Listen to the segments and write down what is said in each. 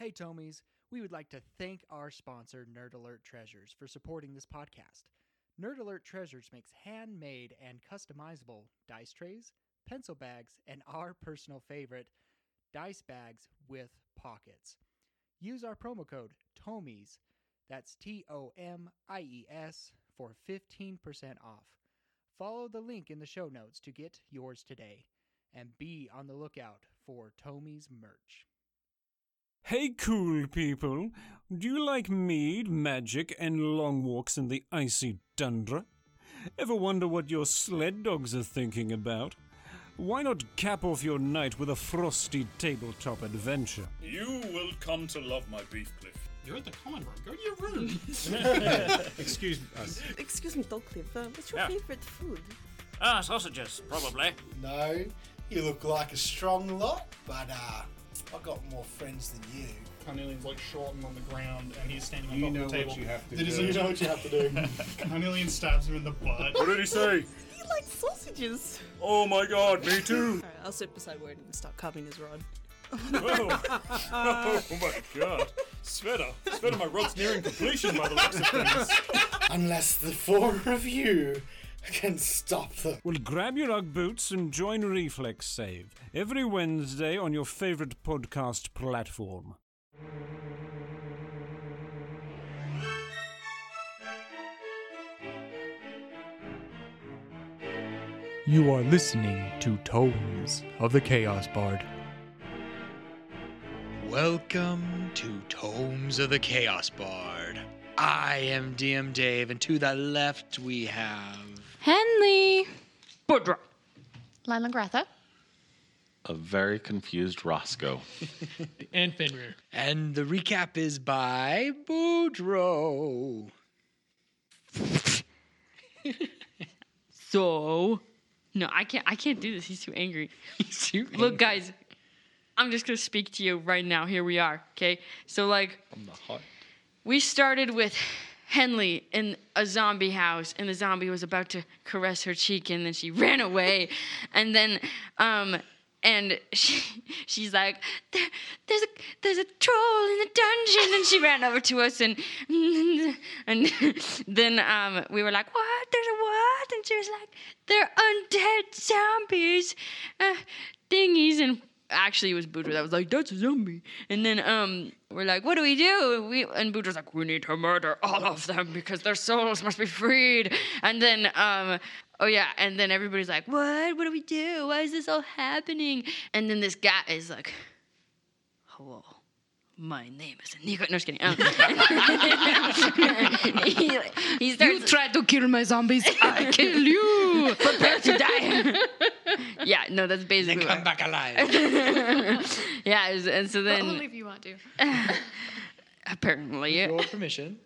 Hey, Tomies. We would like to thank our sponsor, Nerd Alert Treasures, for supporting this podcast. Nerd Alert Treasures makes handmade and customizable dice trays, pencil bags, and our personal favorite, dice bags with pockets. Use our promo code TOMIES, that's T O M I E S, for 15% off. Follow the link in the show notes to get yours today, and be on the lookout for Tomies merch. Hey, cool people. Do you like mead, magic, and long walks in the icy tundra? Ever wonder what your sled dogs are thinking about? Why not cap off your night with a frosty tabletop adventure? You will come to love my beef cliff. You're at the common room. Go to your room. Excuse us. Excuse me, Dolcliffe. Uh, what's your Yeah. favorite food? Ah, sausages, probably. No, you look like a strong lot, but uh, I've got more friends than you. Carnelian's like shortened on the ground, and he's standing on You top know of the table. what you have to It is do. You know what you have to do. Carnelian stabs him in the butt. What did he say? He likes sausages. Oh my god, me too. Alright, I'll sit beside Ward and start carving his rod. Oh, oh my god. Sveta. Sveta, my rod's nearing completion by the looks of things. Unless the four of you can stop them. Well, grab your Ugg boots and join Reflex Save every Wednesday on your favorite podcast platform. You are listening to Tomes of the Chaos Bard. Welcome to Tomes of the Chaos Bard. I am DM Dave, and to the left we have. Henley. Boudreaux. Lila Gratha. A very confused Roscoe. And Fenrir. And the recap is by Boudreaux. So, no, I can't. I can't do this. He's too angry. Look, guys, I'm just gonna speak to you right now. Here we are. Okay. So, like, From the heart. we started with Henley in a zombie house, and the zombie was about to caress her cheek, and then she ran away, and then, um. And she, she's like, there, there's a there's a troll in the dungeon, and she ran over to us, and and then um we were like, what? There's a what? And she was like, they're undead zombies, uh, thingies, and actually it was Boudreaux that was like, that's a zombie. And then um we're like, what do we do? We and Boudreaux's like, we need to murder all of them because their souls must be freed. And then um oh yeah, and then everybody's like, what? What do we do? Why is this all happening? And then this guy is like, hello. My name is Nico. No, just kidding. Um, he, he starts. Try to kill my zombies. I kill you. prepare to die. yeah, no, that's basically. Then Come back alive. yeah, and- and so then Only if you want to. apparently, Your permission.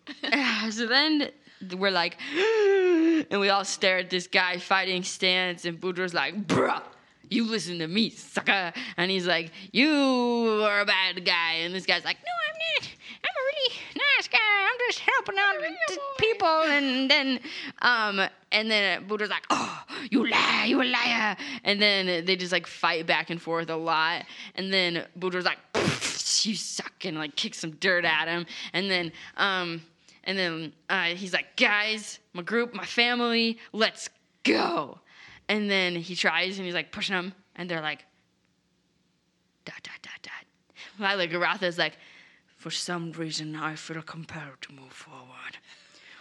so then we're like, and we all stare at this guy fighting stance, and Boudreaux's like, bruh. You listen to me, sucker. And he's like, You are a bad guy. And this guy's like, No, I'm not. I'm a really nice guy. I'm just helping out people. And then, um, and then Boudreaux's like, Oh, you lie, you a liar. And then they just like fight back and forth a lot. And then Boudreaux's like, You suck, and like kick some dirt at him. And then, um, and then uh, he's like, Guys, my group, my family, let's go. And then he tries and he's like pushing them, and they're like, dot, dot, dot, dot. Lila Garatha's like, for some reason, I feel compelled to move forward.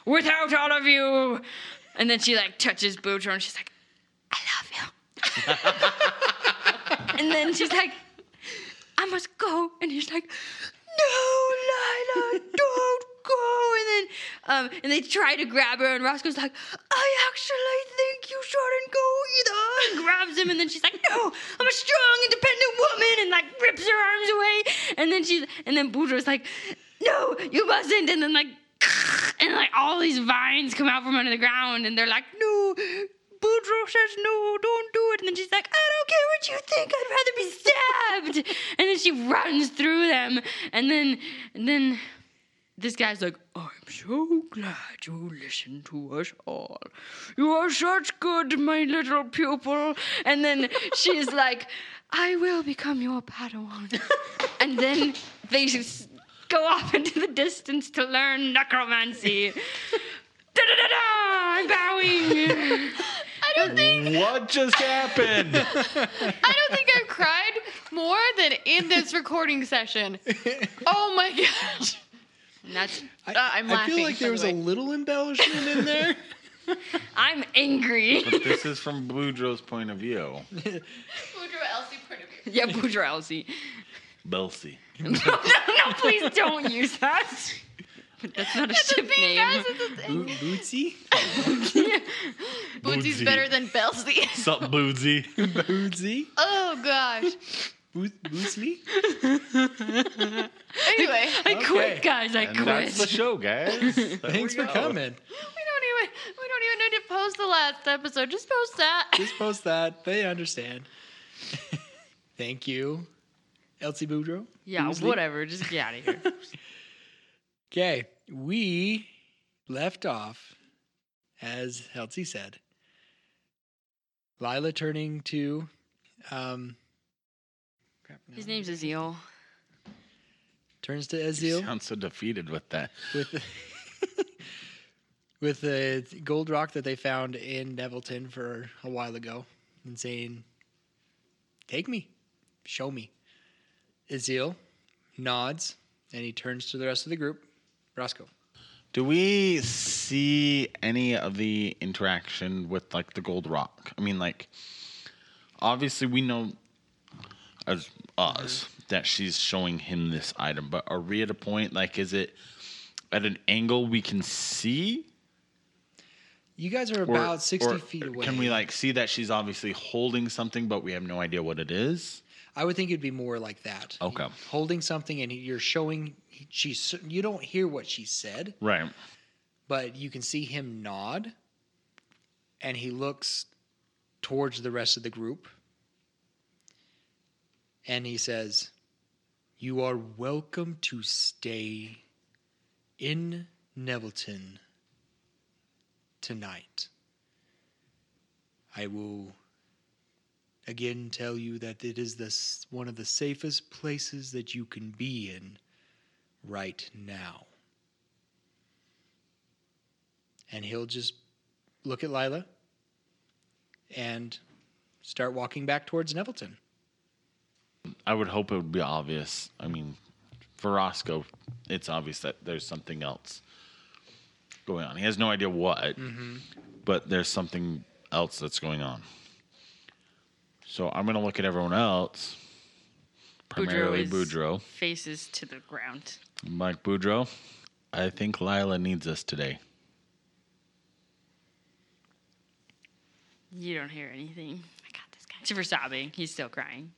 Without all of you! And then she like touches Boudreaux and she's like, I love you. and then she's like, I must go. And he's like, No, Lila, don't go. And then, um, and they try to grab her, and Roscoe's like, I actually think you shouldn't go either. And grabs him, and then she's like, No, I'm a strong, independent woman, and like rips her arms away. And then she's, and then Boudreaux's like, No, you mustn't. And then like, and like all these vines come out from under the ground, and they're like, No. Boudreaux says no, don't do it. And then she's like, I don't care what you think. I'd rather be stabbed. And then she runs through them. And then, and then this guy's like, I'm so glad you listened to us all. You are such good, my little pupil. And then she's like, I will become your Padawan. and then they just go off into the distance to learn necromancy. da da da da! I'm bowing. I don't think What just happened? I don't think I've cried more than in this recording session. Oh my gosh. And that's I, Uh, I'm I feel like by there the was a little embellishment in there. I'm angry. but this is from Boudreaux's point of view. Boudreaux Elsie point of view. yeah, Boudreaux Elsie. Belsi. no, no, please don't use that. That's not a ship name. Guys, it's a thing. Bo- Bootsy? Bootsy's better than Belsie. Sup, Bootsy? Bootsy? oh gosh. Boot- Bootsley? Anyway, I Okay. quit, guys. I And that's the show, guys. Thanks for go. coming. we don't even we don't even need to post the last episode. Just post that. Just post that. They understand. Thank you, Elsie Boudreaux. Yeah, Boosley. whatever. Just get out of here. Okay, we left off, as Elsie said, Lila turning to, um, crap, no, His name's Azil. turns to You Azil sound so defeated with that. with the, with the gold rock that they found in Nevilton for a while ago, and saying, "Take me, show me." Azil nods, and he turns to the rest of the group. Roscoe. Do we see any of the interaction with like the gold rock? I mean, like, obviously we know as us that she's showing him this item, but are we at a point like, is it at an angle we can see? You guys are Or- about 60 or feet away. Can we like see that she's obviously holding something, but we have no idea what it is? I would think it'd be more like that. Okay. Holding something and you're showing she's you don't hear what she said, Right. but you can see him nod and he looks towards the rest of the group and he says, "You are welcome to stay in Nevilton tonight. I will again tell you that it is the one of the safest places that you can be in right now. And he'll just look at Lila and start walking back towards Nevilton. I would hope it would be obvious. I mean, for Roscoe, it's obvious that there's something else going on. He has no idea what, mm-hmm. but there's something else that's going on. So I'm going to look at everyone else, primarily is- Boudreaux. Faces to the ground. Mike Boudreaux, I think Lila needs us today. You don't hear anything. I got this guy. Except for sobbing. He's still crying.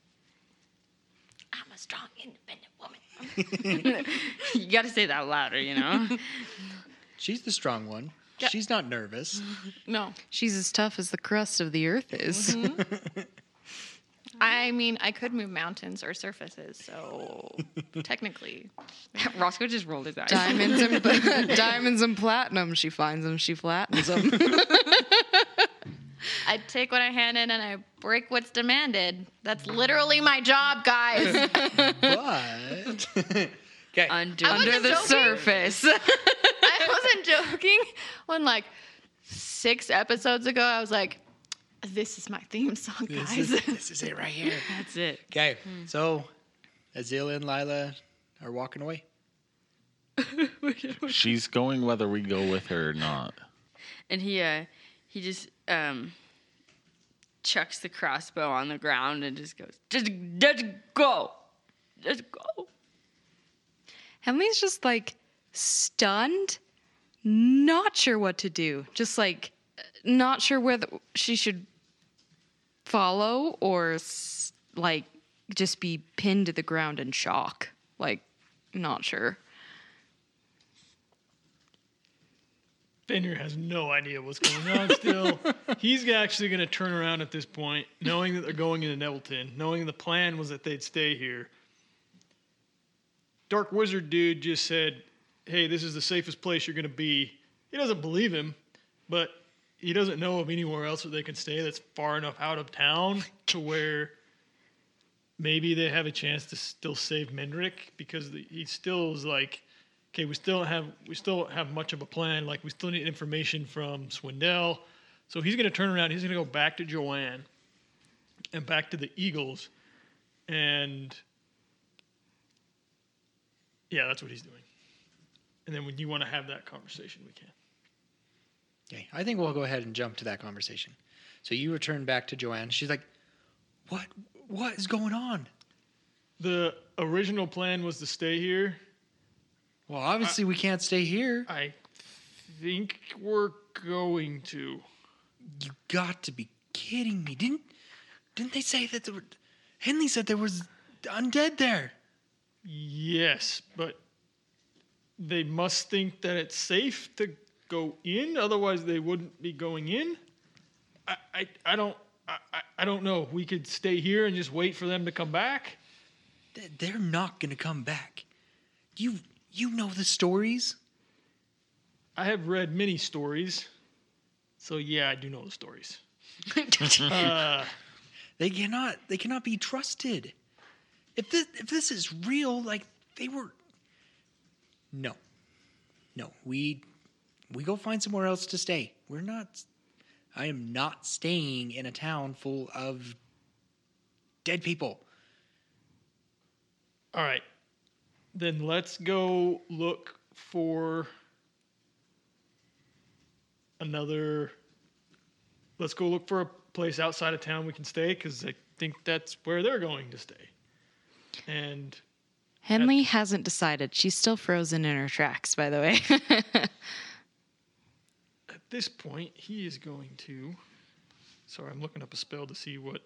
I'm a strong, independent woman. you got to say that louder, you know? She's the strong one. Yeah. She's not nervous. No. She's as tough as the crust of the earth is. Mm-hmm. I mean, I could move mountains or surfaces, so technically. Roscoe just rolled his eyes. diamonds and diamonds and platinum. She finds them. She flattens them. I take what I hand in and I break what's demanded. That's literally my job, guys. But okay, Under, under the joking. surface. I wasn't joking when, like, six episodes ago, I was like, this is my theme song, this guys. is, this is it right here. That's it. Okay, so Azil and Lila are walking away. She's going whether we go with her or not. And he uh he just um chucks the crossbow on the ground and just goes, just, just go. Just go. Emily's just like stunned, not sure what to do. Just like not sure whether she should follow or like just be pinned to the ground in shock. Like, not sure. Fenrir has no idea what's going on still. He's actually going to turn around at this point, knowing that they're going into Nevilton, knowing the plan was that they'd stay here. Dark Wizard dude just said, hey, this is the safest place you're going to be. He doesn't believe him, but he doesn't know of anywhere else that they can stay that's far enough out of town to where maybe they have a chance to still save Mendrick because the, he still is like, okay, we still have we still don't have much of a plan. Like we still need information from Swindell, so he's going to turn around. He's going to go back to Joanne and back to the Eagles, and yeah, that's what he's doing. And then when you want to have that conversation, we can. Okay, I think we'll go ahead and jump to that conversation. So you return back to Joanne. She's like, "What? What is going on?" The original plan was to stay here. Well, obviously we can't stay here. I think we're going to. You got to be kidding me! Didn't didn't they say that there were? Henley said there was undead there. Yes, but they must think that it's safe to go in. Otherwise, they wouldn't be going in. I, I, I don't, I, I- I don't know. We could stay here and just wait for them to come back. They're not going to come back. You you know the stories. I have read many stories, so yeah, I do know the stories. uh, They cannot they cannot be trusted. If this if this is real, like they were No. No. We we go find somewhere else to stay. We're not I am not staying in a town full of dead people. all right, then let's go look for another. Let's go look for a place outside of town we can stay because I think that's where they're going to stay. And Henley hasn't decided. She's still frozen in her tracks, by the way. at this point, he is going to. Sorry, I'm looking up a spell to see what.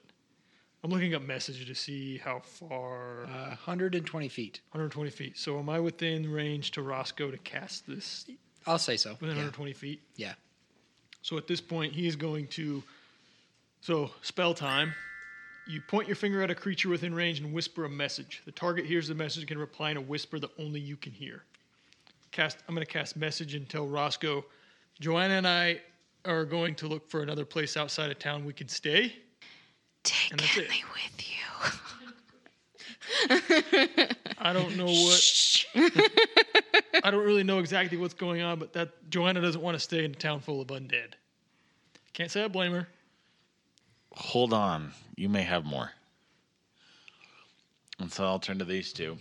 I'm looking up message to see how far. Uh, 120 feet. 120 feet. So am I within range to Roscoe to cast this I'll say so. within Yeah. 120 feet? yeah. So at this point, he is going to. So, spell time. You point your finger at a creature within range and whisper a message. The target hears the message and can reply in a whisper that only you can hear. Cast. I'm going to cast message and tell Roscoe, Joanna and I are going to look for another place outside of town we can stay. Take And it. Henley with you. I don't know what. I don't really know exactly what's going on, but that Joanna doesn't want to stay in a town full of undead. Can't say I blame her. Hold on. You may have more. And so I'll turn to these two.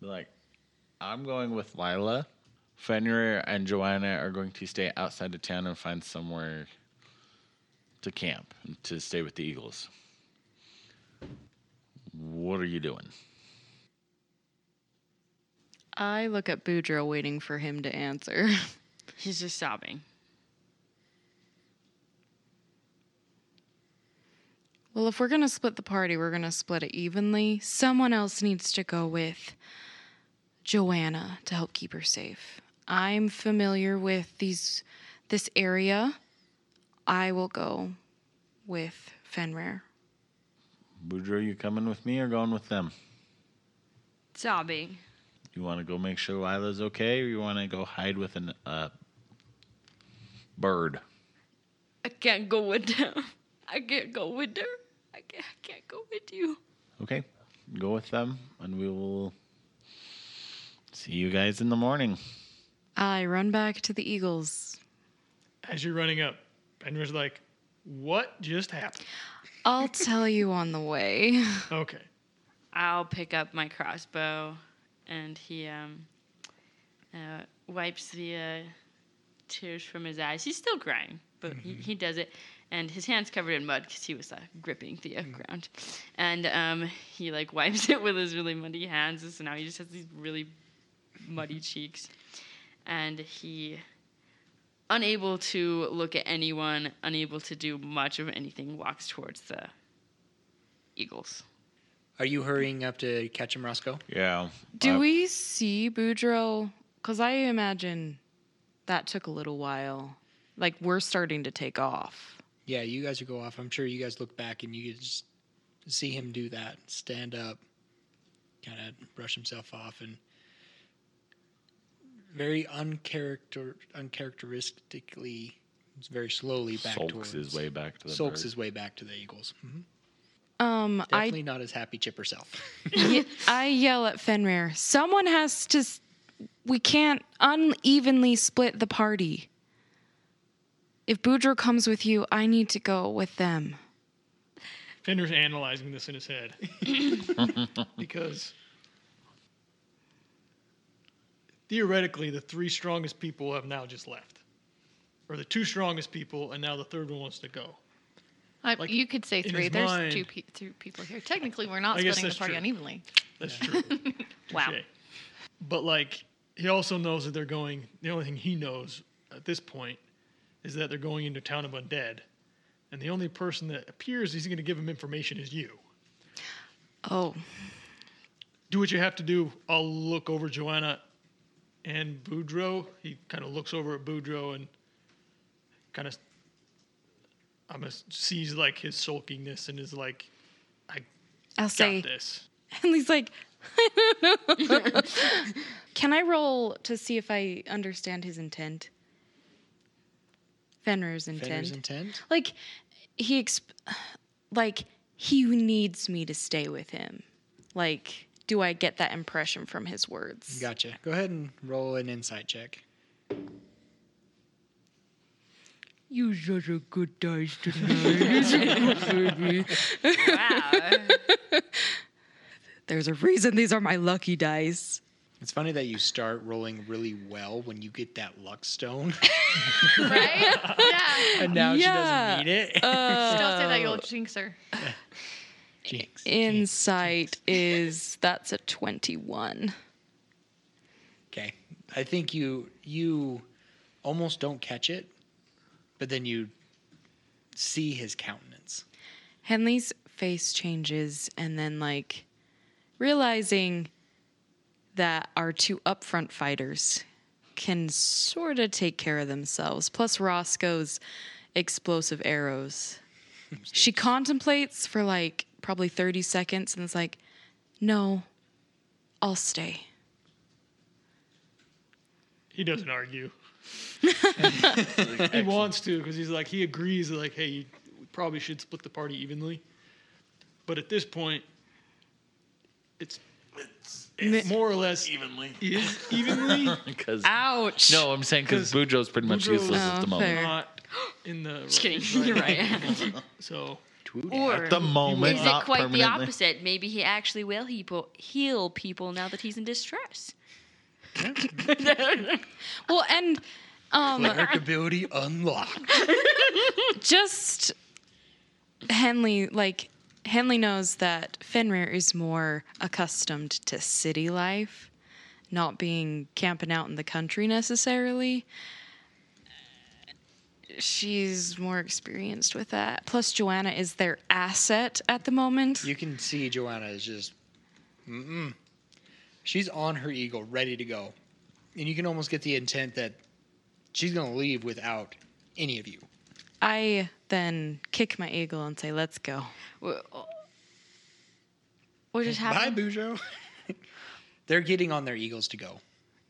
Be like, I'm going with Lila. Fenrir and Joanna are going to stay outside of town and find somewhere to camp and to stay with the Eagles. What are you doing? I look at Boudreaux waiting for him to answer. He's just sobbing. Well, if we're going to split the party, we're going to split it evenly. Someone else needs to go with Joanna to help keep her safe. I'm familiar with these this area. I will go with Fenrir. Boudreaux, you coming with me or going with them? Sobbing. You want to go make sure Lila's okay, or you want to go hide with a uh, bird? I can't go with them. I can't go with her. I can't, I can't go with you. Okay, go with them, and we will see you guys in the morning. I run back to the Eagles. As you're running up, Fenrir's like, What just happened? I'll tell you on the way. Okay. I'll pick up my crossbow, and he um, uh, wipes the uh, tears from his eyes. He's still crying, but he, he does it, and his hands covered in mud because he was uh, gripping the uh, ground, and um, he like wipes it with his really muddy hands. And so now he just has these really muddy cheeks, and he. Unable to look at anyone, unable to do much of anything, walks towards the eagles. Are you hurrying up to catch him, Roscoe? Yeah. Do uh, we see Boudreaux? Because I imagine that took a little while. Like we're starting to take off. Yeah, you guys will go off. I'm sure you guys look back and you could just see him do that. Stand up, kind of brush himself off, and very uncharacter uncharacteristically, very slowly back Sulks towards. his way back to the sulks bird. his way back to the eagles. Mhm. Um, I Definitely not as happy Chip herself. Ye- I yell at Fenrir. Someone has to. s- We can't unevenly split the party. If Boudreaux comes with you, I need to go with them. Fenrir's analyzing this in his head because theoretically, the three strongest people have now just left, or the two strongest people, and now the third one wants to go. I, Like, you could say three. There's mind- two, pe- two people here. Technically, we're not splitting the party true. unevenly. That's true. Wow. But like, he also knows that they're going. The only thing he knows at this point is that they're going into town of undead, and the only person that appears he's going to give him information is you. Oh, do what you have to do. I'll look over Joanna and Boudreaux. He kind of looks over at Boudreaux and kind of, I'm gonna sees like his sulkiness and is like, I I'll got say. this. And he's like, Can I roll to see if I understand his intent? Fenrir's intent. Fenrir's intent? Like he exp- like he needs me to stay with him. Like do I get that impression from his words? Gotcha. Go ahead and roll an insight check. You such a good dice tonight. Wow. There's a reason these are my lucky dice. It's funny that you start rolling really well when you get that luck stone, right? Yeah. and now she doesn't need it. Don't say that, Uh, you'll jinx her. Jinx. Insight is that's a 21. Okay. I think you you almost don't catch it, but then you see his countenance. Henley's face changes and then like realizing that our two upfront fighters can sort of take care of themselves plus Roscoe's explosive arrows. She contemplates for like probably 30 seconds and it's like, "No, I'll stay." He doesn't argue. he wants to because he's like he agrees like hey you we probably should split the party evenly, but at this point, it's it's more or less evenly. is evenly. Because Ouch. no, I'm saying because Boudreaux's pretty much Boudreaux's- useless at the Oh, moment. fair. not in the. Just kidding. You're right. So Or At the moment, is it quite the opposite? Maybe he actually will heal, heal people now that he's in distress. Well, and um Cleric ability unlocked. just Henley, like Henley knows that Fenrir is more accustomed to city life, not being camping out in the country necessarily. She's more experienced with that. Plus, Joanna is their asset at the moment. You can see Joanna is just, mm-mm. She's on her eagle, ready to go, and you can almost get the intent that she's gonna leave without any of you. I then kick my eagle and say, "Let's go." What uh, what just Bye, happened? Bujo. They're getting on their eagles to go.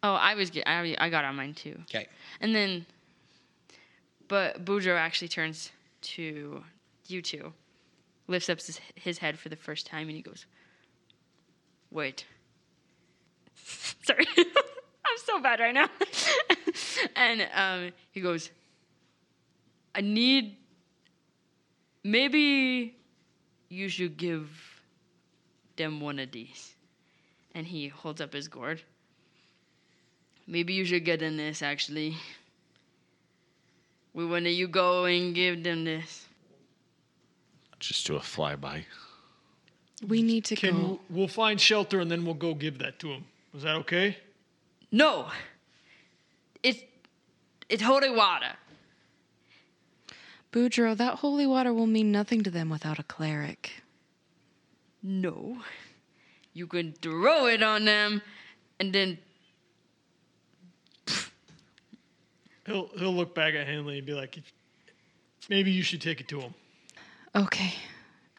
Oh, I was get, I, I got on mine too. Okay. And then, but Boudreaux actually turns to you two, lifts up his, his head for the first time, and he goes, "Wait." Sorry, I'm so bad right now. and um, he goes, "I need. Maybe you should give them one of these." And he holds up his gourd. Maybe you should get in this, actually. We want you go and give them this. Just do a flyby. We need to can go. we'll find shelter and then we'll go give that to him. Was that okay? No. It's it's holy water. Boudreaux, that holy water will mean nothing to them without a cleric. No. You can throw it on them and then He'll he'll look back at Henley and be like, maybe you should take it to him. Okay.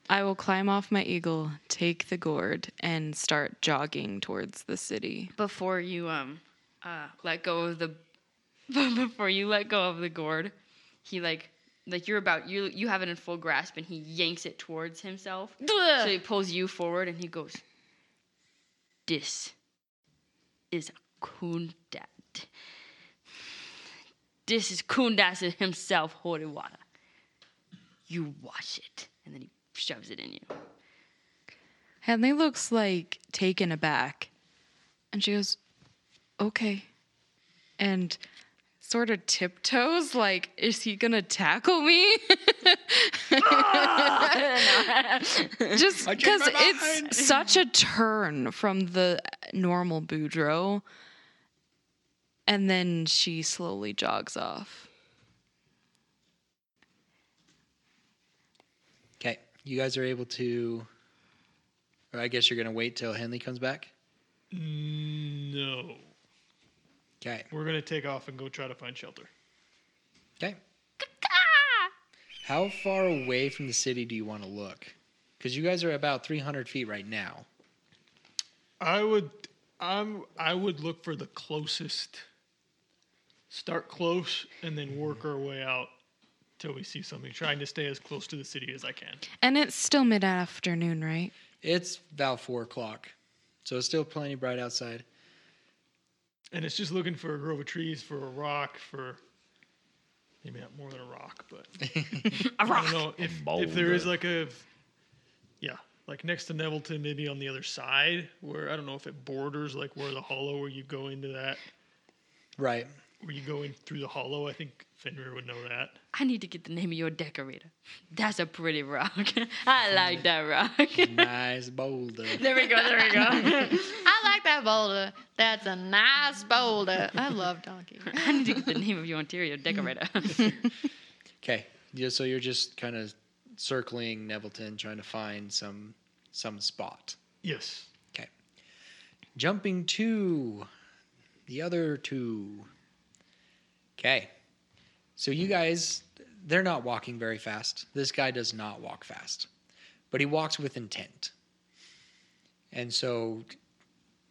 I will climb off my eagle, take the gourd, and start jogging towards the city. before you um uh, let go of the before you let go of the gourd, he like like you're about you you have it in full grasp and he yanks it towards himself. so he pulls you forward and he goes, "This is a Kundat. This is Kundas himself, holy water. You wash it." And then he shoves it in you. Henley looks like taken aback. And she goes, okay. And sort of tiptoes, like, is he gonna tackle me? Just because it's such a turn from the normal Boudreaux. And then she slowly jogs off. Okay, you guys are able to. Or I guess you're gonna wait till Henley comes back. No. Okay. We're gonna take off and go try to find shelter. Okay. How far away from the city do you want to look? Because you guys are about 300 feet right now. I would I'm I would look for the closest start close and then mm-hmm. work our way out till we see something, trying to stay as close to the city as I can. And it's still mid afternoon, right? It's about four o'clock, so it's still plenty bright outside. And it's just looking for a grove of trees, for a rock, for maybe not more than a rock, but I don't know if if there is like a yeah, like next to Nevilton, maybe on the other side, where I don't know if it borders like where the hollow where you go into that Right. Where you going through the hollow. I think Fenrir would know that. I need to get the name of your decorator. That's a pretty rock. I like that rock. nice boulder. there we go. There we go. I like that boulder. That's a nice boulder. I love Donkey. I need to get the name of your interior decorator. Okay. Yeah, so you're just kind of circling Nevilton, trying to find some some spot. Yes. Okay. Jumping to the other two. Okay. So you guys, they're not walking very fast. This guy does not walk fast, but he walks with intent. And so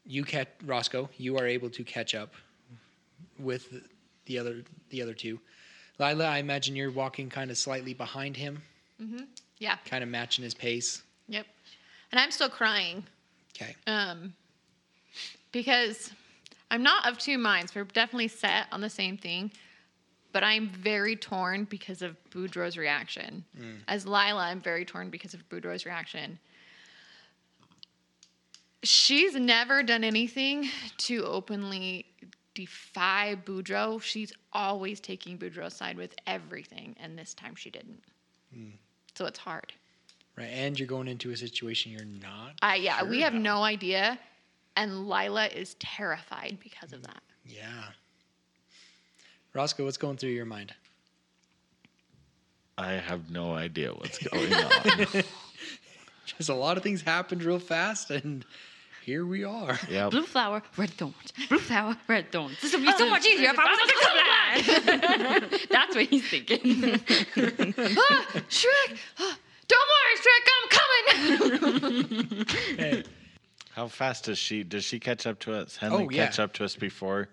you catch Roscoe, you are able to catch up with the other the other two. Lila, I imagine you're walking kind of slightly behind him, Mm-hmm. Yeah. kind of matching his pace. Yep. And I'm still crying. Okay. Um, because I'm not of two minds. We're definitely set on the same thing, but I'm very torn because of Boudreaux's reaction. Mm. As Lila, I'm very torn because of Boudreaux's reaction. She's never done anything to openly defy Boudreaux. She's always taking Boudreaux's side with everything, and this time she didn't. Mm. So it's hard. Right. And you're going into a situation you're not. I yeah, we have about. no idea, and Lila is terrified because of that. Yeah. Roscoe, what's going through your mind? I have no idea what's going on. Just a lot of things happened real fast, and here we are. yep. Blue flower, red thorns. Blue flower, red thorns. This would be so much easier if I was colorblind. That's what he's thinking. ah, Shrek! Ah, don't worry, Shrek, I'm coming! Hey, How fast does she? Does she catch up to us? Henley Oh, yeah. catch up to us before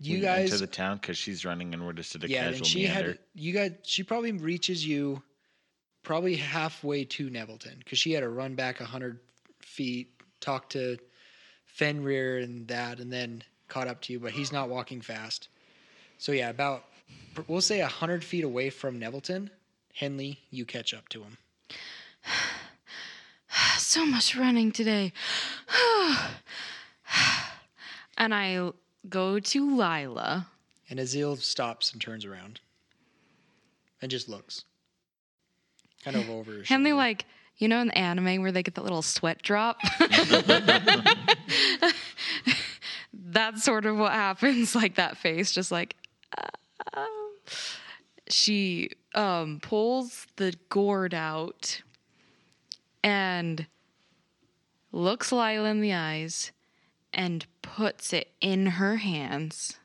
you we guys. enter the town because she's running and we're just at a yeah, and casual she meander. had you guys. She probably reaches you, probably halfway to Nevilton, because she had to run back hundred feet, talk to Fenrir and that, and then caught up to you. But he's not walking fast. So yeah, about we'll say hundred feet away from Nevilton, Henley, you catch up to him. so much running today. and I go to Lila. And Azil stops and turns around and just looks. Kind of over her Henley, shoulder. like, you know, in the anime where they get that little sweat drop? That's sort of what happens, like that face, just like. uh, she um, pulls the gourd out and looks Lila in the eyes and puts it in her hands,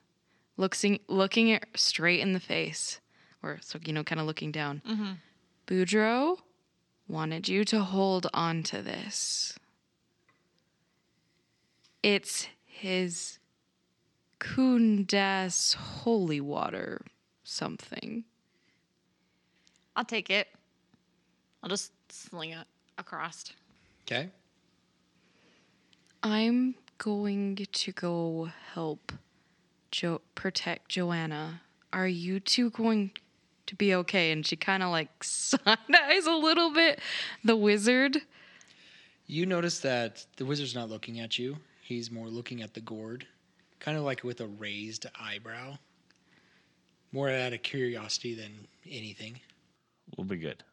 looking looking it straight in the face, or so you know, kind of looking down. Mm-hmm. Boudreaux wanted you to hold on to this. It's his Kundas holy water something. I'll take it. I'll just sling it across. Okay. I'm going to go help jo- protect Joanna. Are you two going to be okay? And she kind of like side eyes a little bit the wizard. You notice that the wizard's not looking at you. He's more looking at the gourd, kind of like with a raised eyebrow. More out of curiosity than anything. We'll be good.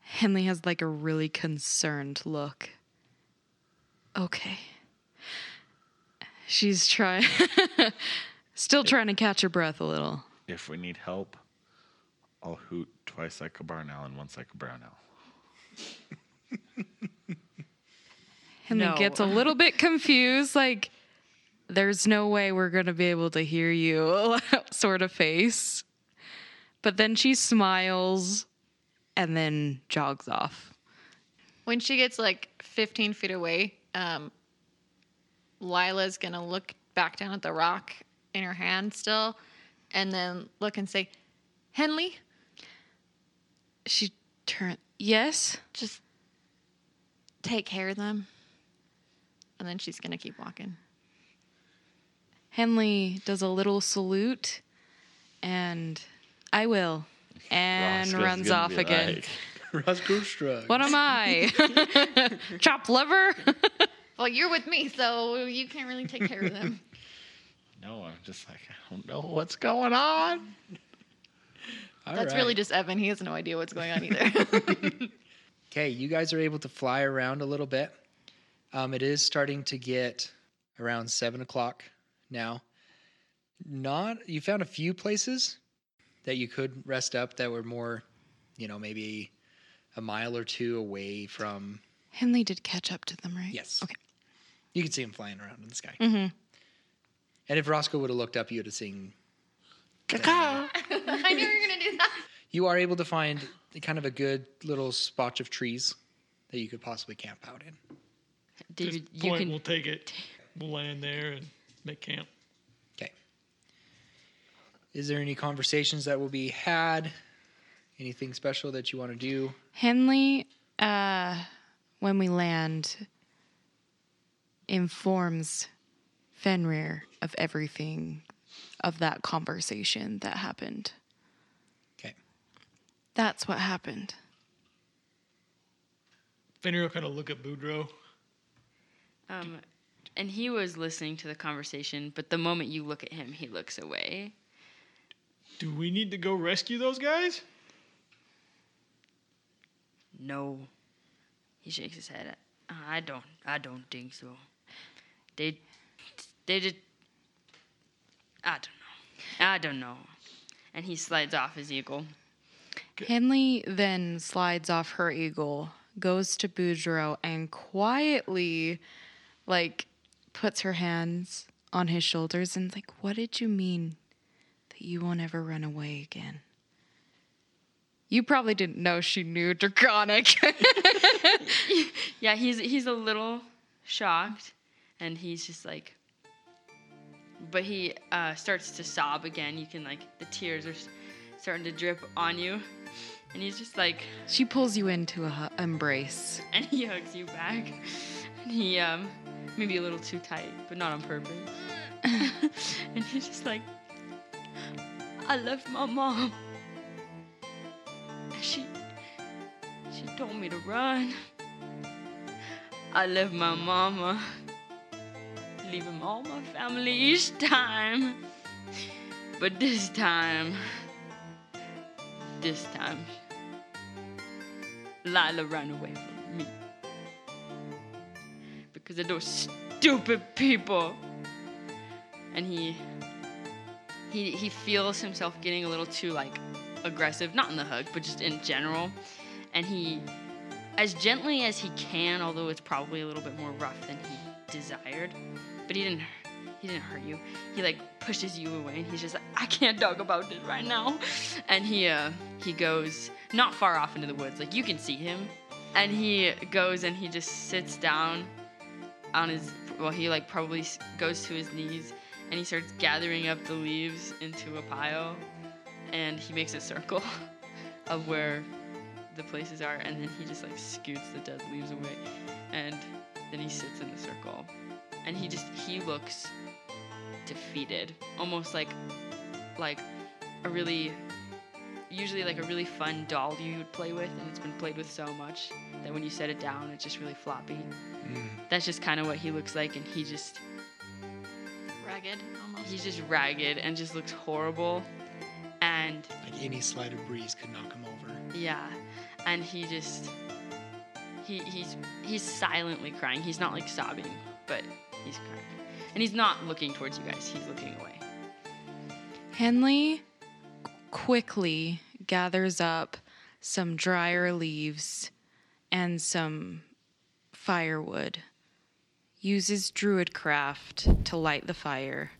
Henley has like a really concerned look. Okay. She's trying, still trying to catch her breath a little. If we need help, I'll hoot twice like a barn owl and once like a brown owl. and No. gets a little bit confused, like, there's no way we're going to be able to hear you, sort of face. But then she smiles and then jogs off. When she gets like 15 feet away, um, Lila's gonna look back down at the rock in her hand still, and then look and say, "Henley, She turned, yes? just take care of them." And then she's gonna keep walking. Henley does a little salute and I will. And Roscoe's runs off again. like, Roscoe Strug. What am I? Chopped liver? Well, you're with me, so you can't really take care of them. no, I'm just like, I don't know what's going on. That's really just Evan. He has no idea what's going on either. Okay, you guys are able to fly around a little bit. Um, it is starting to get around seven o'clock now. Not you found a few places that you could rest up that were more, you know, maybe a mile or two away from. Henley did catch up to them, right? Yes. Okay. You could see him flying around in the sky. Mm-hmm. And if Roscoe would have looked up, you would have seen. I knew you were gonna do that. You are able to find kind of a good little spot of trees that you could possibly camp out in. David, Just you point, can. we'll take it. We'll land there and make camp. Okay. Is there any conversations that will be had? Anything special that you want to do? Henley, uh, when we land, informs Fenrir of everything of that conversation that happened. Okay. That's what happened. Fenrir will kind of look at Boudreaux. Um, and he was listening to the conversation, but the moment you look at him, he looks away. Do we need to go rescue those guys? No. He shakes his head. I don't. I don't think so. They, they did. I don't know. I don't know. And he slides off his eagle. Henley then slides off her eagle, goes to Boudreaux, and quietly, like, puts her hands on his shoulders and like, What did you mean that you won't ever run away again? You probably didn't know she knew Draconic. Yeah, he's he's a little shocked, and he's just like. But he uh, starts to sob again. You can like the tears are starting to drip on you, and he's just like, she pulls you into a hu- embrace. and he hugs you back. And he um maybe a little too tight, but not on purpose. and he's just like, I left my mom. She she told me to run. I left my mama, leaving all my family each time. But this time, this time, Lila ran away from me. Because of those stupid people. And he he he feels himself getting a little too like aggressive, not in the hug, but just in general. And he as gently as he can, although it's probably a little bit more rough than he desired. But he didn't he didn't hurt you. He like pushes you away and he's just like, I can't talk about this right now. And he uh he goes not far off into the woods, like you can see him. And he goes and he just sits down on his well, he like probably goes to his knees and he starts gathering up the leaves into a pile, and he makes a circle of where the places are, and then he just like scoots the dead leaves away, and then he sits in the circle, and he just he looks defeated, almost like like a really usually like a really fun doll you would play with, and it's been played with so much that when you set it down, it's just really floppy. Mm. That's just kind of what he looks like, and he just Ragged, almost. he's just ragged and just looks horrible, and Like any slight of breeze could knock him over. yeah, and he just he he's he's silently crying. He's not like sobbing, but he's crying, and he's not looking towards you guys. He's looking away. Henley quickly gathers up some drier leaves and some firewood, uses druidcraft to light the fire.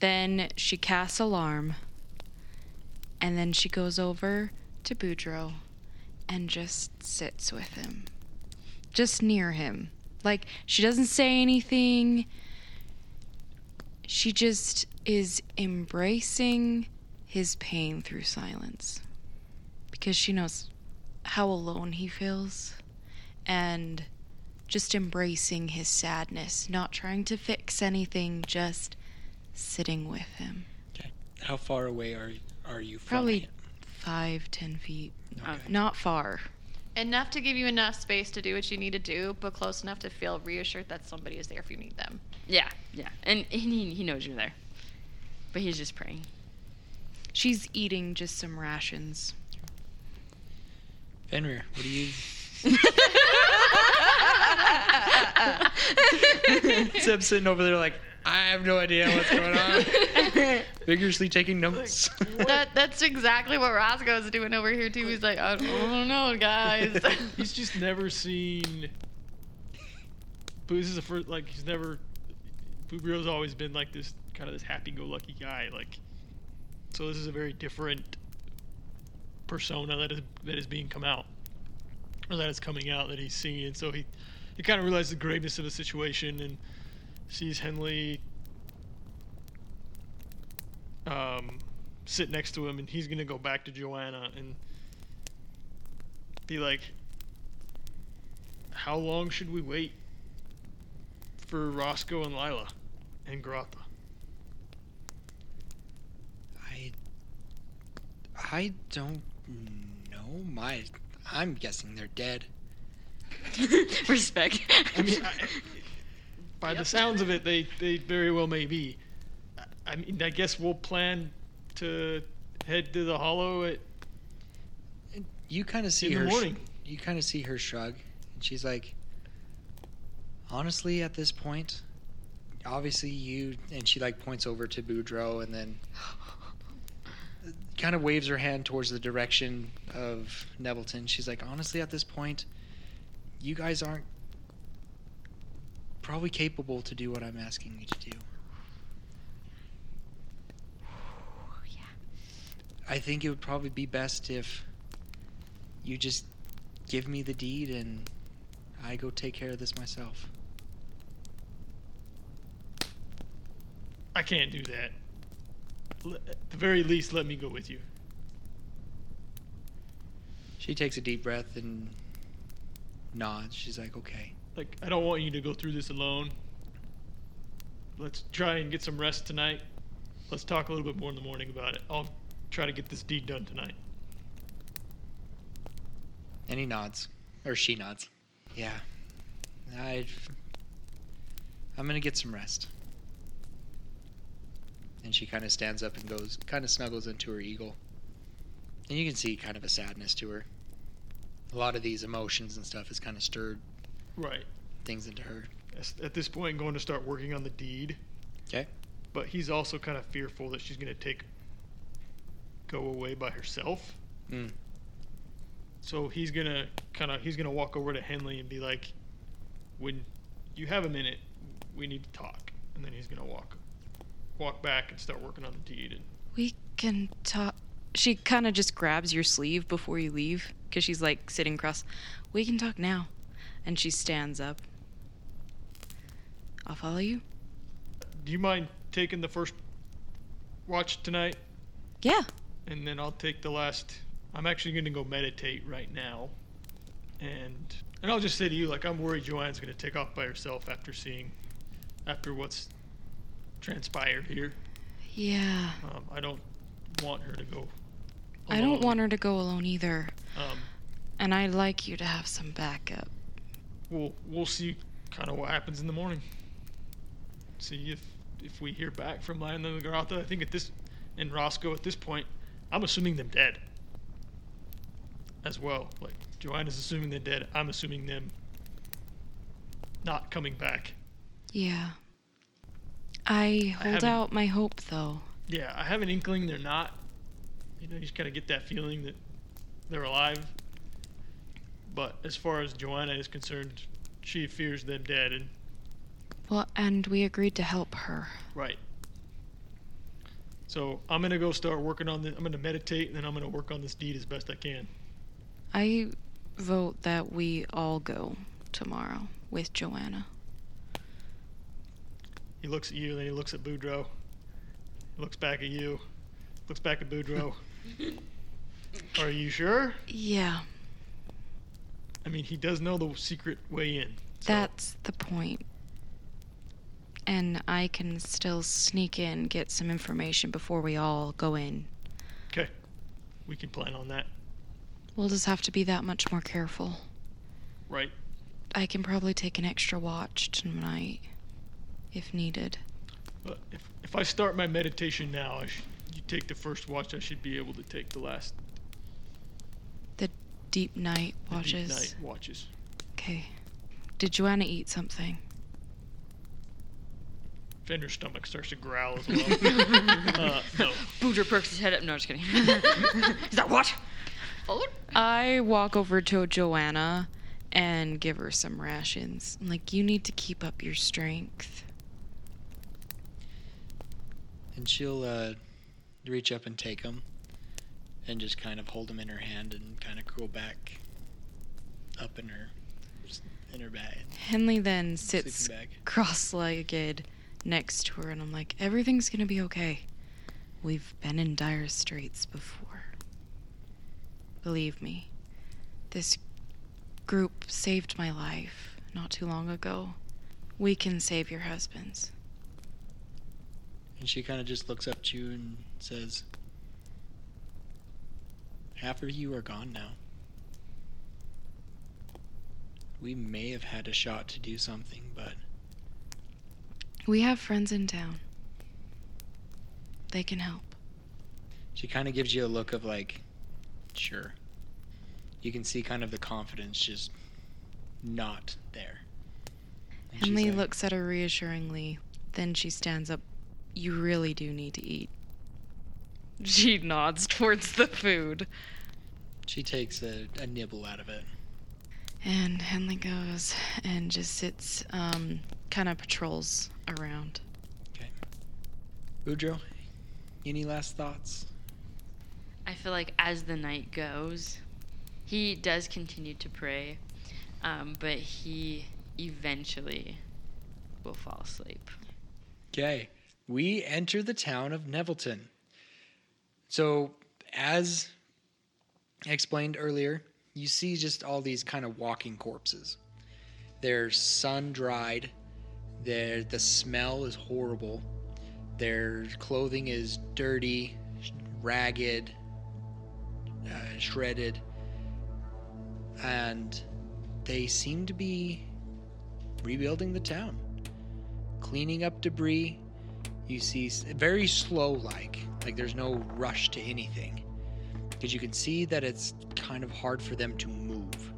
Then she casts alarm, and then she goes over to Boudreaux and just sits with him, just near him. Like, she doesn't say anything she just is embracing his pain through silence because she knows how alone he feels and just embracing his sadness, not trying to fix anything, just sitting with him. Okay. How far away are are you from Probably him? Five, ten feet. Okay. Not far. Enough to give you enough space to do what you need to do, but close enough to feel reassured that somebody is there if you need them. Yeah, yeah, and he he knows you're there, but he's just praying. She's eating just some rations. Fenrir, what do you Zeb sitting over there like, I have no idea what's going on. Vigorously taking notes. that that's exactly what Roscoe's doing over here too. He's like, I don't know, guys. He's just never seen. But this is the first, like, he's never. Boudreaux's always been like this kind of this happy-go-lucky guy, like. So this is a very different persona that is that is being come out, or that is coming out that he's seeing, and so he he kind of realizes the graveness of the situation and sees Henley um, sit next to him, and he's gonna go back to Joanna and be like, "How long should we wait for Roscoe and Lila and Grotha?" I I don't know. My I'm guessing they're dead. Respect. I mean, I, by the sounds of it, they they very well may be. I- mean, I guess we'll plan to head to the Hollow at You kind of see In the her. sh- morning. you kind of see her shrug, and she's like, "Honestly, at this point, obviously you." And she like points over to Boudreaux, and then kind of waves her hand towards the direction of Nettleton. She's like, "Honestly, at this point, you guys aren't probably capable to do what I'm asking you to do." I think it would probably be best if you just give me the deed and I go take care of this myself. I can't do that. Le- At the very least, let me go with you. She takes a deep breath and nods. She's like, okay. Like, I don't want you to go through this alone. Let's try and get some rest tonight. Let's talk a little bit more in the morning about it. I'll try to get this deed done tonight. And he nods. Or she nods. Yeah. I. I'm gonna get some rest. And she kind of stands up and goes, kind of snuggles into her eagle. And you can see kind of a sadness to her. A lot of these emotions and stuff has kind of stirred Right. things into her. At this point, going to start working on the deed. Okay. But he's also kind of fearful that she's going to take go away by herself. Mm. So he's gonna kind of he's gonna walk over to Henley and be like, "When you have a minute, we need to talk." And then he's gonna walk walk back and start working on the deed. And We can talk. She kind of just grabs your sleeve before you leave because she's like sitting cross. We can talk now. And she stands up. I'll follow you. do you mind taking the first watch tonight, Yeah. and then I'll take the last. I'm actually going to go meditate right now, and and I'll just say to you, like I'm worried Joanne's going to take off by herself after seeing, after what's transpired here. Yeah. Um, I don't want her to go. I don't want her to go alone either. Um, And I'd like you to have some backup. We'll we'll see kind of what happens in the morning. See if if we hear back from Lionel and Grotha. I think at this and Roscoe at this point, I'm assuming them dead. As well, like Joanna's assuming they're dead. I'm assuming them not coming back. Yeah. I hold haven't- out my hope though. Yeah, I have an inkling they're not. You know, you just kind of get that feeling that they're alive. But as far as Joanna is concerned, she fears them dead, and Well, and we agreed to help her. Right. So I'm gonna go start working on this. I'm gonna meditate, and then I'm gonna work on this deed as best I can. I vote that we all go tomorrow with Joanna. He looks at you, then he looks at Boudreaux. He looks back at you. Looks back at Boudreaux. Are you sure? Yeah, I mean, he does know the secret way in. So, that's the point. And I can still sneak in, get some information before we all go in. okay. We can plan on that. We'll just have to be that much more careful. Right. I can probably take an extra watch tonight if needed. But if if I start my meditation now, I sh- you take the first watch. I should be able to take the last deep night the deep watches. night watches. Okay. Did Joanna eat something? Fenrir's stomach starts to growl as well. uh, no. Boudreaux perks his head up. No, just kidding. Is that what? I walk over to Joanna and give her some rations. I'm like, you need to keep up your strength. And she'll uh, reach up and take him and just kind of hold him in her hand and kind of go back up in her in her bag. Henley then sits cross legged next to her, and I'm like, everything's gonna be okay. We've been in dire straits before. Believe me, this group saved my life not too long ago. We can save your husbands. And she kind of just looks up to you and says, Half of you are gone now. We may have had a shot to do something, but We have friends in town. They can help. she kind of gives you a look of like, sure. You can see kind of the confidence just not there. And Henley like, looks at her reassuringly. Then she stands up. You really do need to eat. She nods towards the food. She takes a, a nibble out of it. And Henley goes and just sits, um, kind of patrols around. Okay. Boudreaux, any last thoughts? I feel like as the night goes, he does continue to pray, um, but he eventually will fall asleep. Okay. We enter the town of Nevilton. So, as explained earlier, you see just all these kind of walking corpses. They're sun dried. They're, the smell is horrible. Their clothing is dirty, ragged, uh, shredded. And they seem to be rebuilding the town cleaning up debris. You see very slow like, like there's no rush to anything. Because you can see that it's kind of hard for them to move.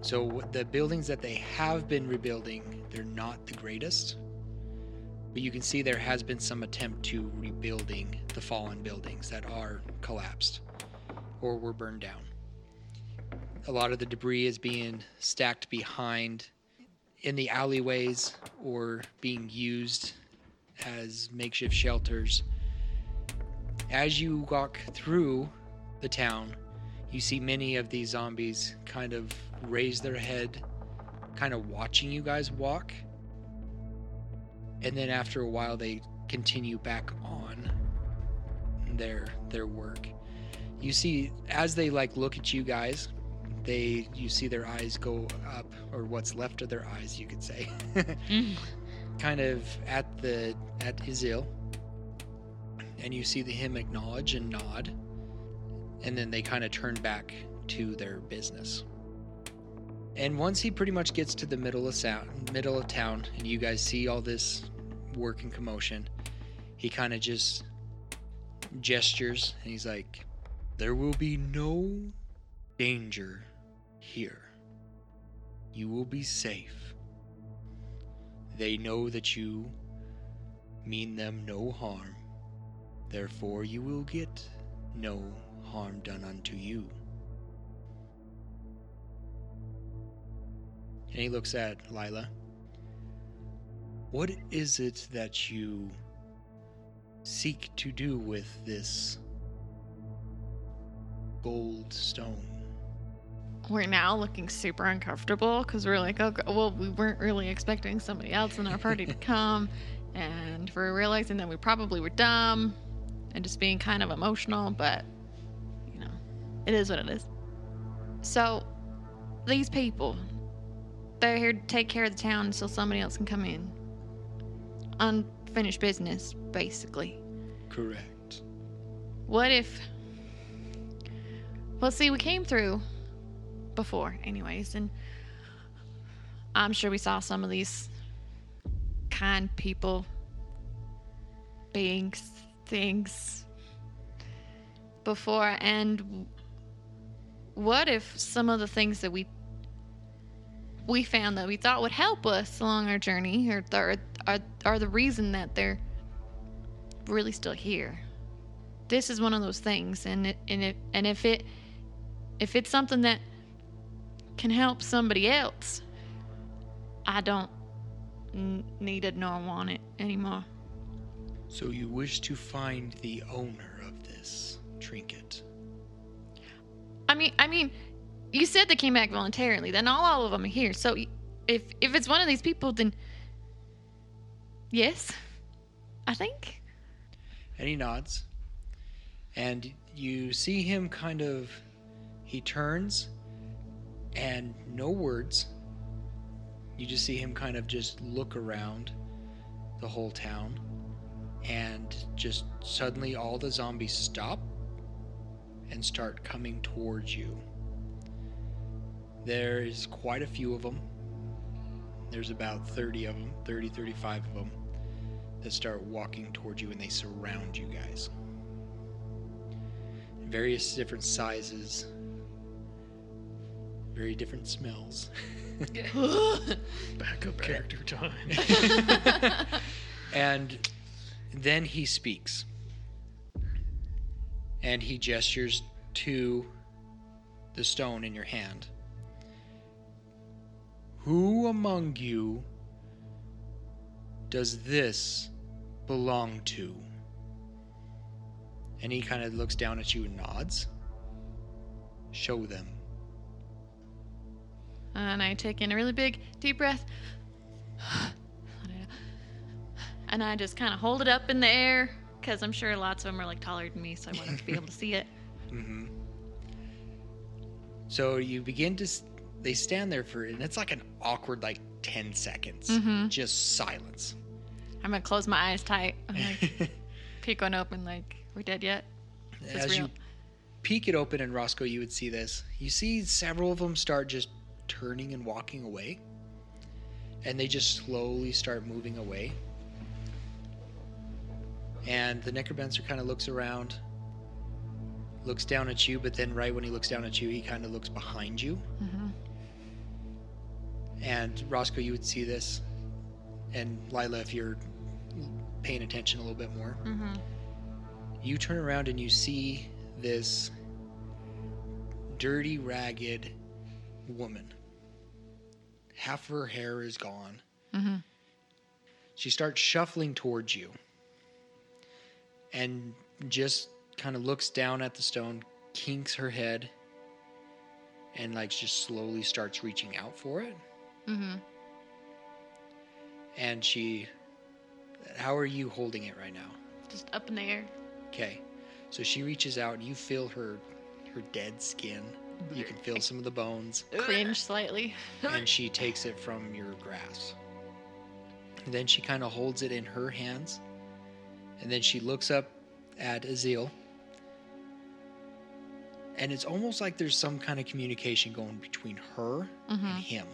So the buildings that they have been rebuilding, they're not the greatest. But you can see there has been some attempt to rebuilding the fallen buildings that are collapsed or were burned down. A lot of the debris is being stacked behind in the alleyways or being used as makeshift shelters. As you walk through the town, you see many of these zombies kind of raise their head, kind of watching you guys walk. And then after a while, they continue back on their their work. You see as they like look at you guys, they you see their eyes go up or what's left of their eyes, you could say. Mm. kind of at the at Izil. And you see the him acknowledge and nod. And then they kind of turn back to their business. And once he pretty much gets to the middle of sound, middle of town, and you guys see all this work and commotion, he kind of just gestures and he's like, "There will be no danger here. You will be safe. They know that you mean them no harm. Therefore, you will get no harm done unto you." And he looks at Lila. What is it that you seek to do with this gold stone? We're now looking super uncomfortable because we're like, oh, well, we weren't really expecting somebody else in our party to come. And we're realizing that we probably were dumb and just being kind of emotional, but, you know, it is what it is. So, these people, they're here to take care of the town until somebody else can come in. Unfinished business, basically. Correct. What if. Well, see, we came through before, anyways, and I'm sure we saw some of these kind people, beings, things before, and what if some of the things that we we found that we thought would help us along our journey are, are, are, the reason that they're really still here. This is one of those things and it, and it, and if it if it's something that can help somebody else i don't need it nor want it anymore So you wish to find the owner of this trinket? i mean i mean you said they came back voluntarily then all, all of them are here so if if it's one of these people then yes i think And he nods. And you see him kind of. He turns, and no words. You just see him kind of just look around the whole town. And just suddenly all the zombies stop and start coming towards you. There's quite a few of them. There's about 30 of them, 30, 35 of them that start walking towards you and they surround you guys. Various different sizes, very different smells. Backup character time. and then he speaks. And he gestures to the stone in your hand. Who among you does this belong to? And he kind of looks down at you and nods. Show them. And I take in a really big, deep breath. Let it out. And I just kind of hold it up in the air because I'm sure lots of them are like taller than me, so I want them to be able to see it. Mm-hmm. So you begin to. They stand there for, and it's like an awkward, like 10 seconds. Mhm. Just silence. I'm gonna close my eyes tight. I'm like, peek one open, like, we dead yet? Is As real? you peek it open, and Roscoe, you would see this. You see several of them start just turning and walking away, and they just slowly start moving away. And the necromancer kind of looks around, looks down at you, but then right when he looks down at you, he kind of looks behind you. Mhm. And Roscoe, you would see this, and Lila, if you're paying attention a little bit more, Mhm. you turn around and you see this dirty, ragged woman. Half of her hair is gone. Mhm. She starts shuffling towards you and just kind of looks down at the stone, kinks her head, and like just slowly starts reaching out for it. Mm-hmm. And she, How are you holding it right now? Just up in the air. Okay. So she reaches out and you feel her her dead skin. You can feel some of the bones. Cringe slightly. and she takes it from your grasp. And then she kind of holds it in her hands. And then she looks up at Azil. And it's almost like there's some kind of communication going between her and him.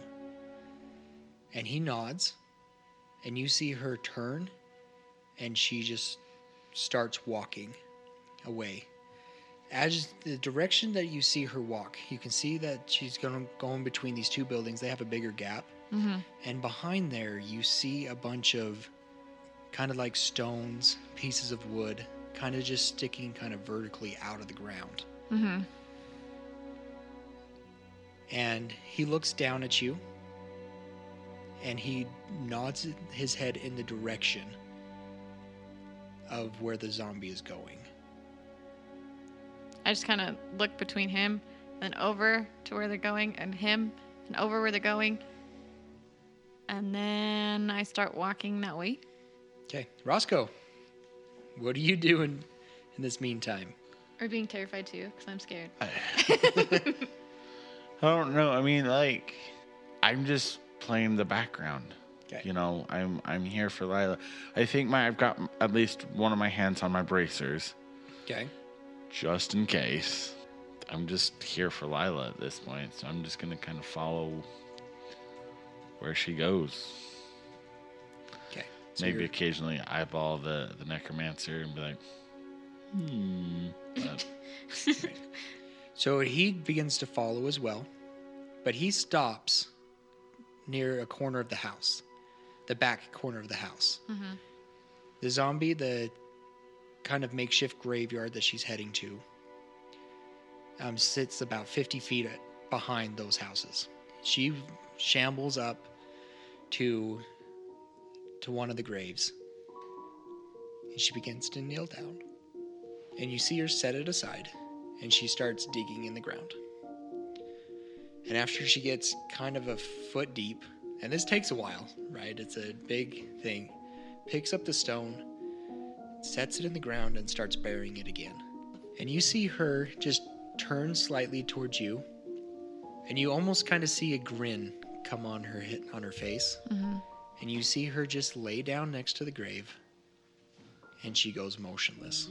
And he nods. And you see her turn. And she just starts walking away. As the direction that you see her walk, you can see that she's going going between these two buildings. They have a bigger gap, Mm-hmm. and behind there you see a bunch of kind of like stones, pieces of wood, kind of just sticking kind of vertically out of the ground. Mm-hmm. And he looks down at you, and he nods his head in the direction of where the zombie is going. I just kind of look between him and over to where they're going, and him and over where they're going. And then I start walking that way. Okay, Roscoe, what are you doing in this meantime? Or being terrified too, because I'm scared. I don't know. I mean, like, I'm just playing the background. Okay. You know, I'm I'm here for Lila. I think my I've got at least one of my hands on my bracers, Okay. just in case. I'm just here for Lila at this point, so I'm just gonna kind of follow where she goes. Okay. So Maybe you're- occasionally eyeball the the necromancer and be like, hmm. But So he begins to follow as well, but he stops near a corner of the house, the back corner of the house. Mhm. The zombie, the kind of makeshift graveyard that she's heading to, um, sits about 50 feet behind those houses. She shambles up to to one of the graves, and she begins to kneel down. And you see her set it aside and she starts digging in the ground. And after she gets kind of a foot deep, and this takes a while, right? It's a big thing, picks up the stone, sets it in the ground, and starts burying it again. And you see her just turn slightly towards you, and you almost kind of see a grin come on her hit on her face. Mm-hmm. And you see her just lay down next to the grave, and she goes motionless.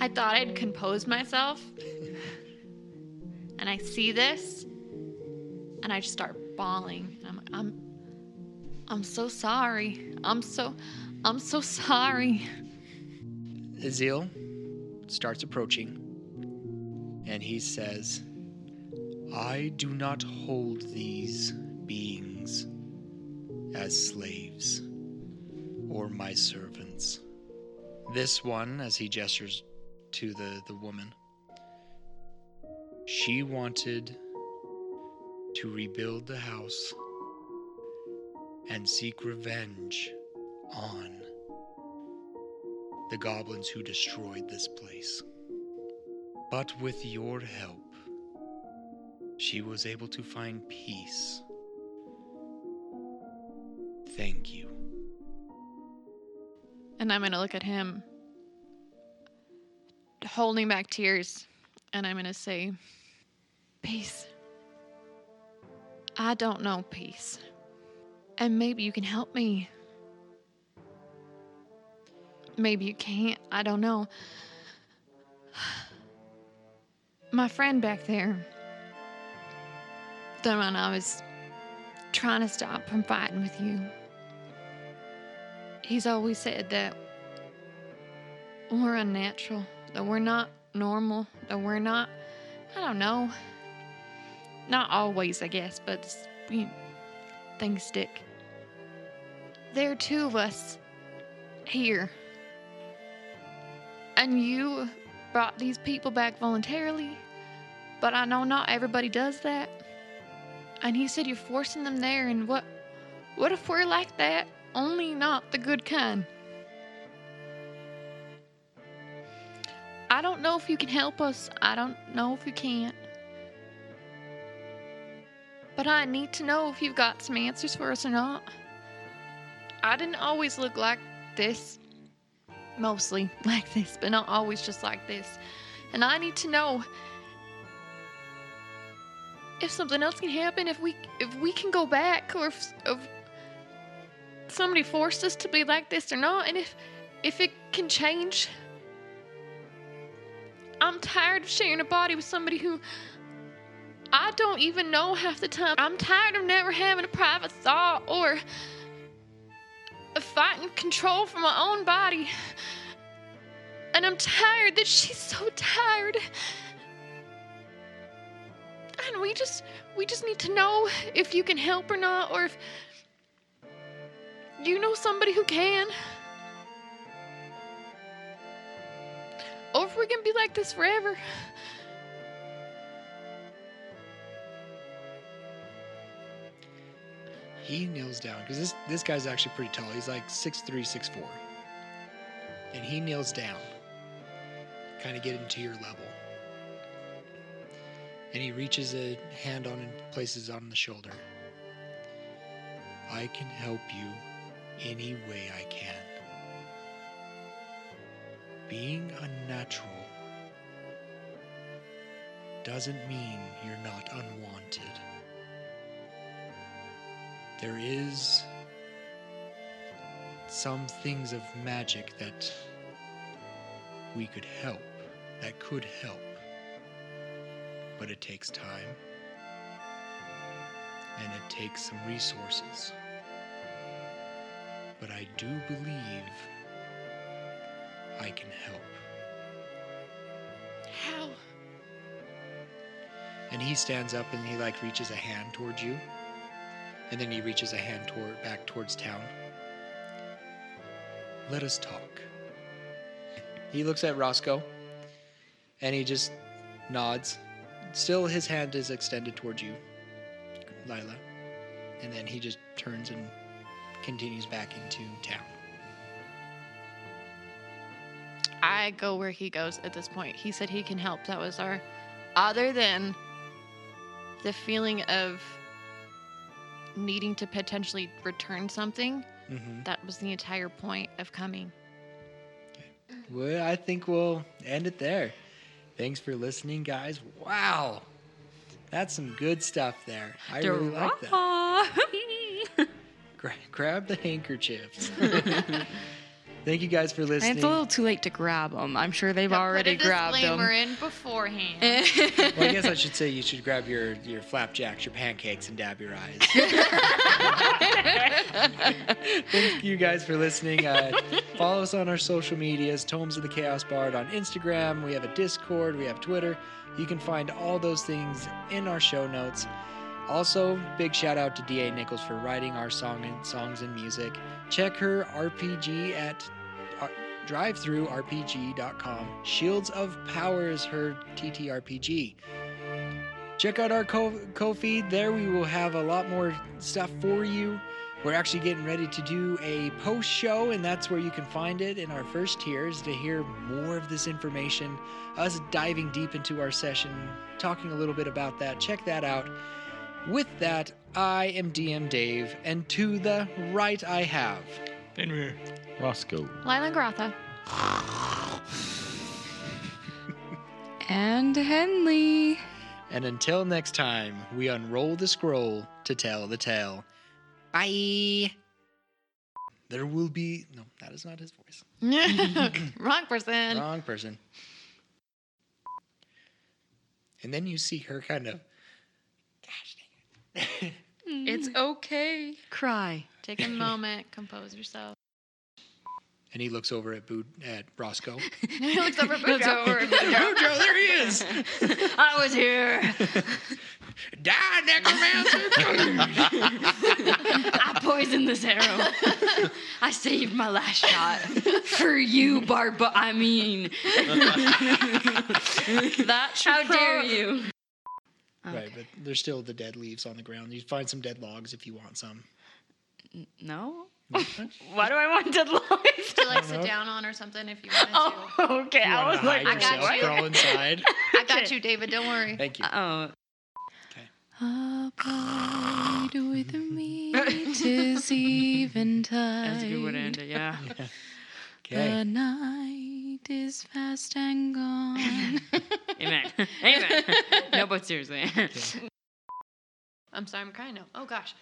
I thought I'd composed myself. and I see this and I just start bawling. And I'm like, I'm I'm so sorry. I'm so I'm so sorry. Azil starts approaching, and he says, I do not hold these beings as slaves or my servants. This one, as he gestures to the, the woman, she wanted to rebuild the house and seek revenge on the goblins who destroyed this place. But with your help, she was able to find peace. Thank you. And I'm going to look at him holding back tears and I'm going to say, Peace. I don't know peace. And maybe you can help me. Maybe you can't. I don't know. My friend back there, the one I was trying to stop from fighting with you, he's always said that we're unnatural, that we're not normal, that we're not, I don't know. Not always, I guess, but you things stick. There are two of us here. And you brought these people back voluntarily, but I know not everybody does that. And he said you're forcing them there, and what what if we're like that? Only not the good kind. I don't know if you can help us. I don't know if you can't. But I need to know if you've got some answers for us or not. I didn't always look like this. Mostly like this, but not always just like this. And I need to know if something else can happen, if we if we can go back, or if, if somebody forced us to be like this or not, and if if it can change. I'm tired of sharing a body with somebody who I don't even know half the time. I'm tired of never having a private thought or fighting control for my own body. And I'm tired that she's so tired. We just we just need to know if you can help or not or if you know somebody who can. Or if we're gonna be like this forever. He kneels down because this this guy's actually pretty tall. He's like six three, six four, and he kneels down, kind of getting to your level. And he reaches a hand on and places it on the shoulder. I can help you any way I can. Being unnatural doesn't mean you're not unwanted. There is some things of magic that we could help, that could help. But it takes time. And it takes some resources. But I do believe I can help. How? And he stands up and he like reaches a hand towards you. And then he reaches a hand toward back towards town. Let us talk. He looks at Roscoe and he just nods. Still his hand is extended towards you, Lila. And then he just turns and continues back into town. I go where he goes at this point. He said he can help. That was our. Other than the feeling of needing to potentially return something, Mm-hmm. that was the entire point of coming. Well, I think we'll end it there. Thanks for listening, guys. Wow. That's some good stuff there. I really like that. Gra- grab the handkerchiefs. Thank you guys for And listening. it's a little too late to grab them. I'm sure they've Yeah, already put a grabbed disclaimer them. in beforehand. well, I guess I should say you should grab your, your flapjacks, your pancakes, and dab your eyes. Thank you guys for listening. Uh, follow us on our social medias Tomes of the Chaos Bard on Instagram. We have a Discord, we have Twitter. You can find all those things in our show notes. Also, big shout out to DA Nichols for writing our song and songs and music. Check her RPG at uh, drivethrurpg.com. Shields of Power is her TTRPG. Check out our co- co-feed. There we will have a lot more stuff for you. We're actually getting ready to do a post show, and that's where you can find it in our first tiers to hear more of this information. Us diving deep into our session, talking a little bit about that. Check that out. With that, I am DM Dave, and to the right I have. Fenrir. Roscoe. Lila Grotha. And Henley. And until next time, we unroll the scroll to tell the tale. Bye. There will be. No, that is not his voice. Wrong person. Wrong person. And then you see her kind of. Gosh dang it. It's mm. okay. Cry. Take a moment, compose yourself. And he looks over at Boot at Roscoe. he looks over at Looks Boudreaux. over at Boudreaux. Boudreaux, there he is. I was here. Die, necromancer! I poisoned this arrow. I saved my last shot for you, Barba. I mean, That should how dare prob- you? Right, but there's still the dead leaves on the ground. You find some dead logs if you want some. No. Why do I want dead logs? to like sit down on or something if you wanted to. Oh, okay. I was like, I got yourself, you. crawl inside. I got you, David. Don't worry. Thank you. oh. Okay. Abide with me, tis eventide. That's a good way to end it. Yeah. The night is fast and gone. Amen. Amen. no, but seriously. I'm sorry, I'm crying now. Oh gosh.